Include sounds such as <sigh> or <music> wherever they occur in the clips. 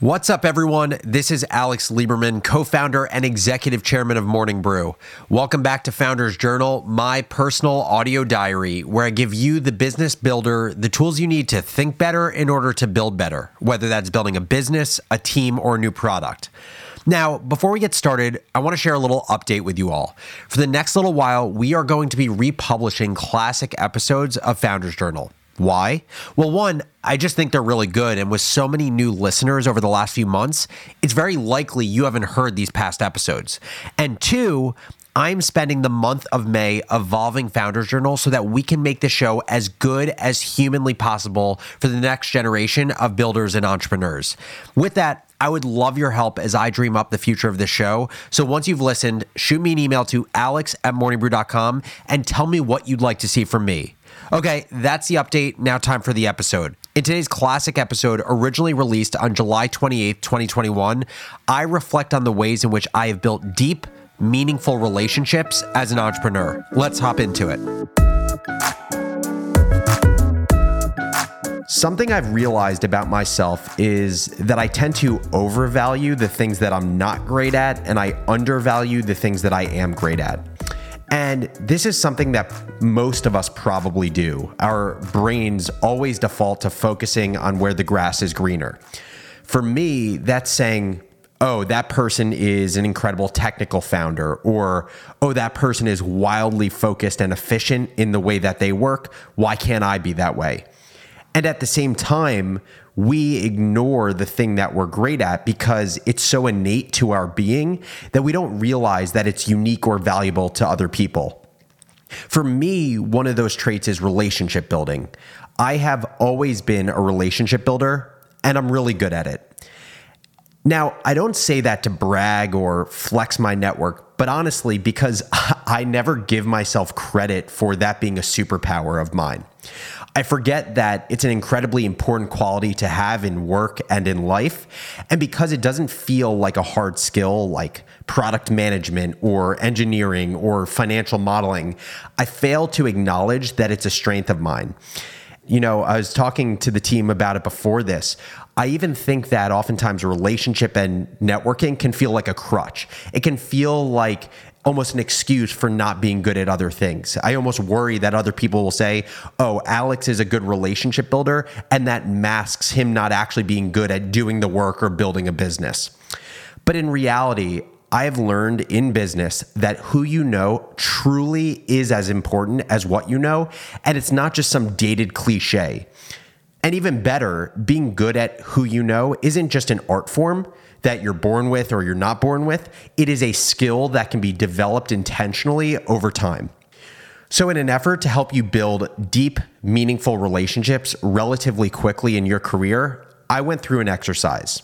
What's up, everyone? This is Alex Lieberman, co founder and executive chairman of Morning Brew. Welcome back to Founders Journal, my personal audio diary, where I give you, the business builder, the tools you need to think better in order to build better, whether that's building a business, a team, or a new product. Now, before we get started, I want to share a little update with you all. For the next little while, we are going to be republishing classic episodes of Founders Journal. Why? Well, one, I just think they're really good. And with so many new listeners over the last few months, it's very likely you haven't heard these past episodes. And two, I'm spending the month of May evolving Founders Journal so that we can make the show as good as humanly possible for the next generation of builders and entrepreneurs. With that, I would love your help as I dream up the future of the show. So once you've listened, shoot me an email to alex at morningbrew.com and tell me what you'd like to see from me. Okay, that's the update. Now, time for the episode. In today's classic episode, originally released on July 28th, 2021, I reflect on the ways in which I have built deep, meaningful relationships as an entrepreneur. Let's hop into it. Something I've realized about myself is that I tend to overvalue the things that I'm not great at, and I undervalue the things that I am great at. And this is something that most of us probably do. Our brains always default to focusing on where the grass is greener. For me, that's saying, oh, that person is an incredible technical founder, or oh, that person is wildly focused and efficient in the way that they work. Why can't I be that way? And at the same time, we ignore the thing that we're great at because it's so innate to our being that we don't realize that it's unique or valuable to other people. For me, one of those traits is relationship building. I have always been a relationship builder and I'm really good at it. Now, I don't say that to brag or flex my network, but honestly, because <laughs> I never give myself credit for that being a superpower of mine. I forget that it's an incredibly important quality to have in work and in life. And because it doesn't feel like a hard skill like product management or engineering or financial modeling, I fail to acknowledge that it's a strength of mine. You know, I was talking to the team about it before this. I even think that oftentimes relationship and networking can feel like a crutch. It can feel like almost an excuse for not being good at other things. I almost worry that other people will say, oh, Alex is a good relationship builder, and that masks him not actually being good at doing the work or building a business. But in reality, I have learned in business that who you know truly is as important as what you know, and it's not just some dated cliche. And even better, being good at who you know isn't just an art form that you're born with or you're not born with. It is a skill that can be developed intentionally over time. So, in an effort to help you build deep, meaningful relationships relatively quickly in your career, I went through an exercise.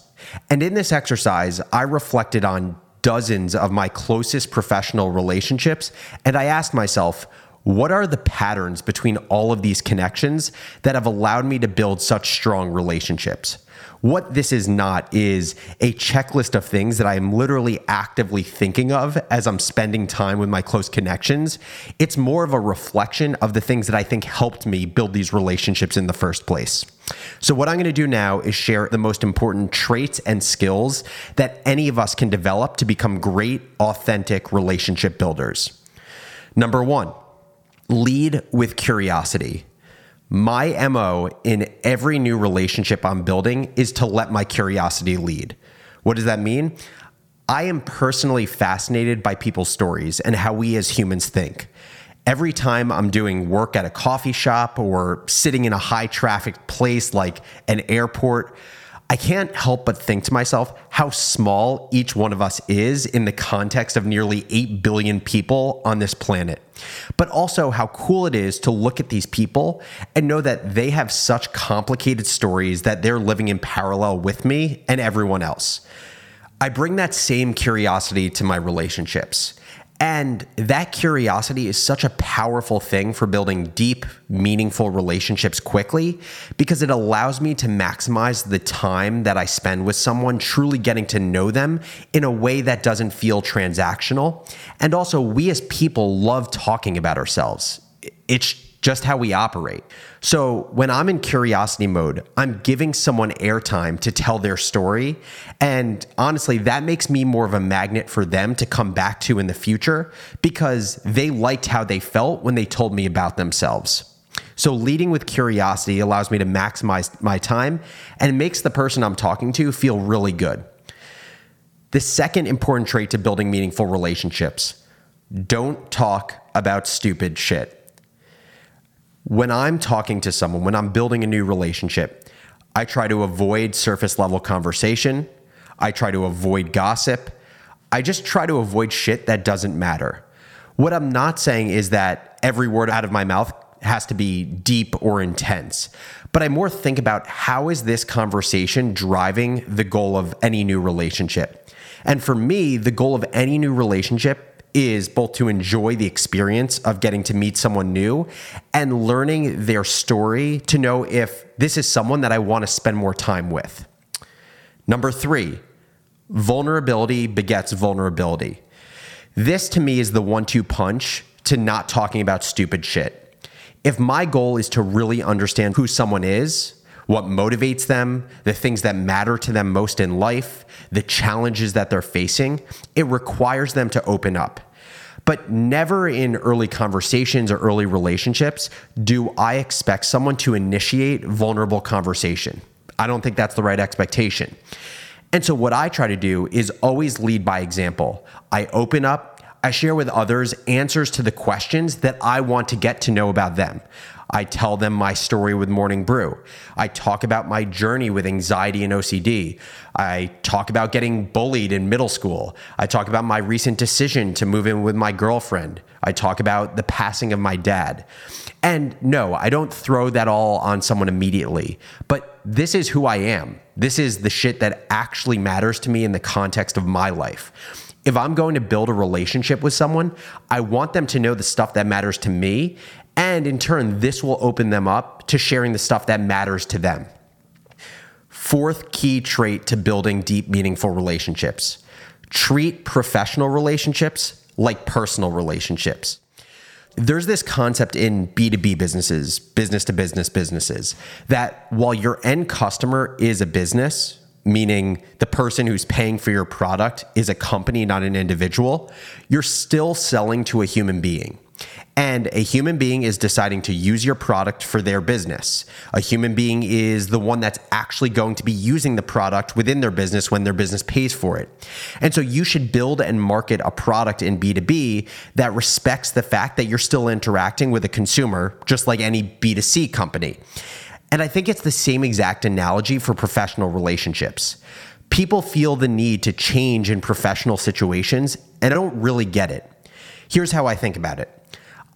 And in this exercise, I reflected on dozens of my closest professional relationships, and I asked myself, what are the patterns between all of these connections that have allowed me to build such strong relationships? What this is not is a checklist of things that I am literally actively thinking of as I'm spending time with my close connections. It's more of a reflection of the things that I think helped me build these relationships in the first place. So, what I'm going to do now is share the most important traits and skills that any of us can develop to become great, authentic relationship builders. Number one, lead with curiosity. My MO in every new relationship I'm building is to let my curiosity lead. What does that mean? I am personally fascinated by people's stories and how we as humans think. Every time I'm doing work at a coffee shop or sitting in a high traffic place like an airport, I can't help but think to myself how small each one of us is in the context of nearly 8 billion people on this planet. But also how cool it is to look at these people and know that they have such complicated stories that they're living in parallel with me and everyone else. I bring that same curiosity to my relationships. And that curiosity is such a powerful thing for building deep, meaningful relationships quickly because it allows me to maximize the time that I spend with someone, truly getting to know them in a way that doesn't feel transactional. And also, we as people love talking about ourselves. It's just how we operate. So when I'm in curiosity mode, I'm giving someone airtime to tell their story. And honestly, that makes me more of a magnet for them to come back to in the future because they liked how they felt when they told me about themselves. So leading with curiosity allows me to maximize my time and makes the person I'm talking to feel really good. The second important trait to building meaningful relationships don't talk about stupid shit when I'm talking to someone, when I'm building a new relationship, I try to avoid surface level conversation. I try to avoid gossip. I just try to avoid shit that doesn't matter. What I'm not saying is that every word out of my mouth has to be deep or intense, but I more think about how is this conversation driving the goal of any new relationship? And for me, the goal of any new relationship is both to enjoy the experience of getting to meet someone new and learning their story to know if this is someone that I want to spend more time with. Number three, vulnerability begets vulnerability. This to me is the one two punch to not talking about stupid shit. If my goal is to really understand who someone is, what motivates them, the things that matter to them most in life, the challenges that they're facing, it requires them to open up. But never in early conversations or early relationships do I expect someone to initiate vulnerable conversation. I don't think that's the right expectation. And so, what I try to do is always lead by example. I open up, I share with others answers to the questions that I want to get to know about them. I tell them my story with Morning Brew. I talk about my journey with anxiety and OCD. I talk about getting bullied in middle school. I talk about my recent decision to move in with my girlfriend. I talk about the passing of my dad. And no, I don't throw that all on someone immediately, but this is who I am. This is the shit that actually matters to me in the context of my life if I'm going to build a relationship with someone, I want them to know the stuff that matters to me and in turn, this will open them up to sharing the stuff that matters to them. Fourth key trait to building deep, meaningful relationships treat professional relationships like personal relationships. There's this concept in B2B businesses, business to business businesses, that while your end customer is a business, meaning the person who's paying for your product is a company, not an individual, you're still selling to a human being. And a human being is deciding to use your product for their business. A human being is the one that's actually going to be using the product within their business when their business pays for it. And so you should build and market a product in B2B that respects the fact that you're still interacting with a consumer, just like any B2C company. And I think it's the same exact analogy for professional relationships. People feel the need to change in professional situations, and I don't really get it. Here's how I think about it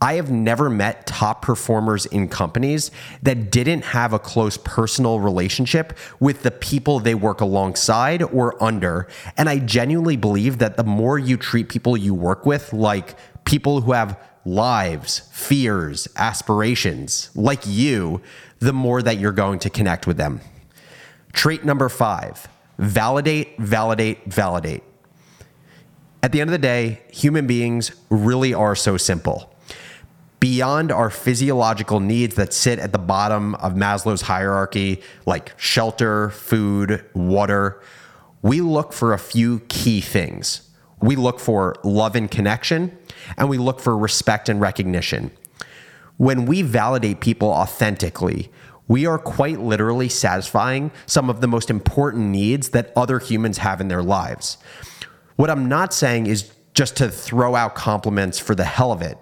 I have never met top performers in companies that didn't have a close personal relationship with the people they work alongside or under. And I genuinely believe that the more you treat people you work with like people who have lives, fears, aspirations, like you, the more that you're going to connect with them. Trait number five validate, validate, validate. At the end of the day, human beings really are so simple beyond our physiological needs that sit at the bottom of Maslow's hierarchy, like shelter, food, water, we look for a few key things. We look for love and connection, and we look for respect and recognition. When we validate people authentically, we are quite literally satisfying some of the most important needs that other humans have in their lives. What I'm not saying is just to throw out compliments for the hell of it.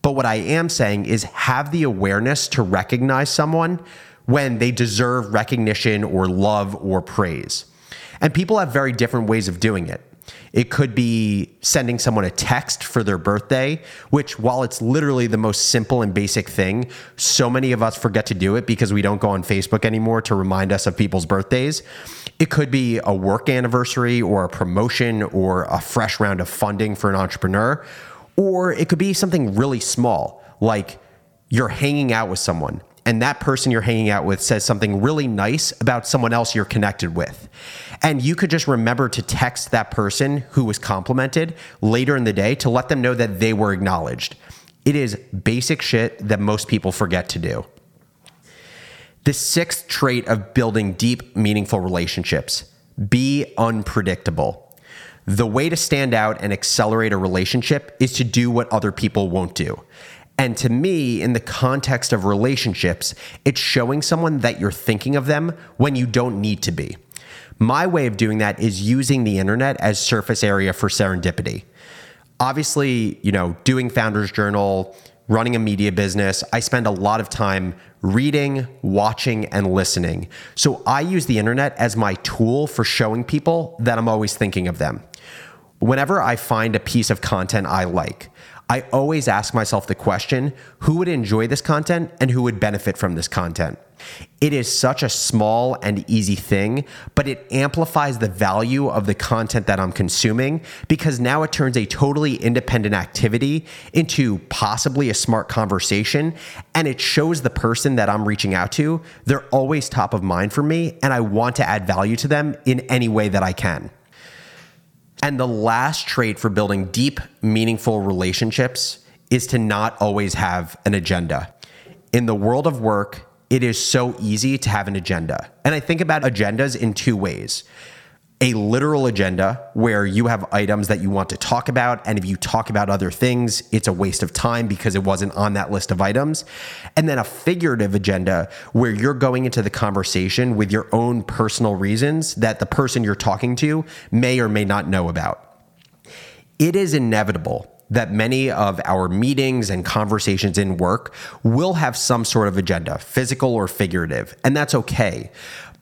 But what I am saying is have the awareness to recognize someone when they deserve recognition or love or praise. And people have very different ways of doing it. It could be sending someone a text for their birthday, which, while it's literally the most simple and basic thing, so many of us forget to do it because we don't go on Facebook anymore to remind us of people's birthdays. It could be a work anniversary or a promotion or a fresh round of funding for an entrepreneur or it could be something really small, like you're hanging out with someone and that person you're hanging out with says something really nice about someone else you're connected with. And you could just remember to text that person who was complimented later in the day to let them know that they were acknowledged. It is basic shit that most people forget to do. The sixth trait of building deep, meaningful relationships be unpredictable. The way to stand out and accelerate a relationship is to do what other people won't do. And to me, in the context of relationships, it's showing someone that you're thinking of them when you don't need to be. My way of doing that is using the internet as surface area for serendipity. Obviously, you know, doing Founders Journal, running a media business, I spend a lot of time reading, watching, and listening. So I use the internet as my tool for showing people that I'm always thinking of them. Whenever I find a piece of content I like, I always ask myself the question who would enjoy this content and who would benefit from this content? It is such a small and easy thing, but it amplifies the value of the content that I'm consuming because now it turns a totally independent activity into possibly a smart conversation. And it shows the person that I'm reaching out to, they're always top of mind for me, and I want to add value to them in any way that I can. And the last trait for building deep, meaningful relationships is to not always have an agenda. In the world of work, it is so easy to have an agenda. And I think about agendas in two ways a literal agenda where you have items that you want to talk about. And if you talk about other things, it's a waste of time because it wasn't on that list of items. And then a figurative agenda where you're going into the conversation with your own personal reasons that the person you're talking to may or may not know about. It is inevitable that many of our meetings and conversations in work will have some sort of agenda, physical or figurative, and that's okay.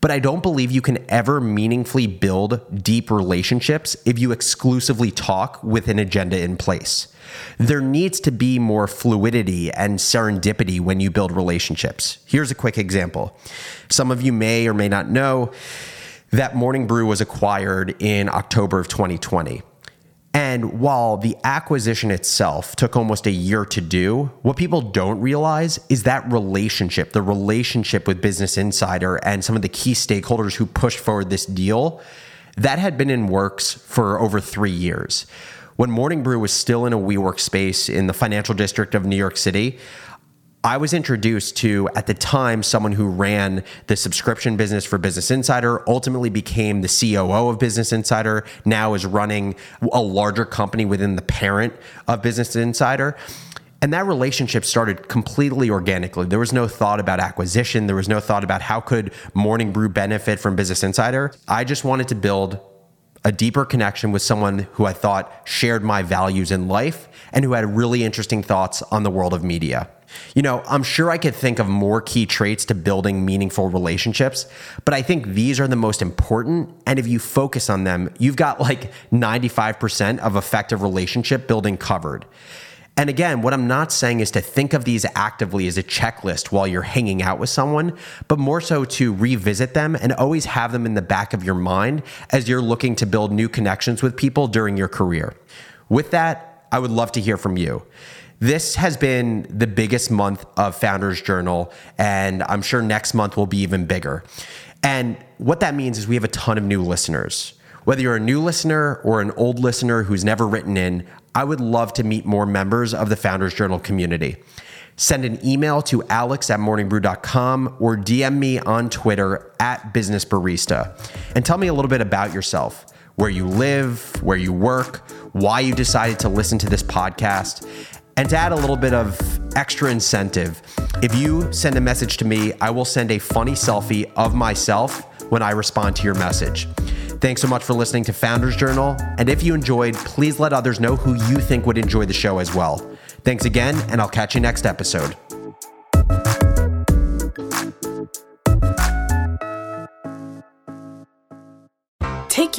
But I don't believe you can ever meaningfully build deep relationships if you exclusively talk with an agenda in place. There needs to be more fluidity and serendipity when you build relationships. Here's a quick example. Some of you may or may not know that Morning Brew was acquired in October of 2020. And while the acquisition itself took almost a year to do, what people don't realize is that relationship, the relationship with Business Insider and some of the key stakeholders who pushed forward this deal, that had been in works for over three years. When Morning Brew was still in a WeWork space in the financial district of New York City, I was introduced to, at the time, someone who ran the subscription business for Business Insider, ultimately became the COO of Business Insider, now is running a larger company within the parent of Business Insider. And that relationship started completely organically. There was no thought about acquisition. There was no thought about how could Morning Brew benefit from Business Insider. I just wanted to build a deeper connection with someone who I thought shared my values in life and who had really interesting thoughts on the world of media. You know, I'm sure I could think of more key traits to building meaningful relationships, but I think these are the most important. And if you focus on them, you've got like 95% of effective relationship building covered. And again, what I'm not saying is to think of these actively as a checklist while you're hanging out with someone, but more so to revisit them and always have them in the back of your mind as you're looking to build new connections with people during your career. With that, I would love to hear from you. This has been the biggest month of Founders Journal, and I'm sure next month will be even bigger. And what that means is we have a ton of new listeners. Whether you're a new listener or an old listener who's never written in, I would love to meet more members of the Founders Journal community. Send an email to alex at morningbrew.com or DM me on Twitter at Business Barista and tell me a little bit about yourself where you live, where you work, why you decided to listen to this podcast. And to add a little bit of extra incentive, if you send a message to me, I will send a funny selfie of myself when I respond to your message. Thanks so much for listening to Founders Journal. And if you enjoyed, please let others know who you think would enjoy the show as well. Thanks again, and I'll catch you next episode.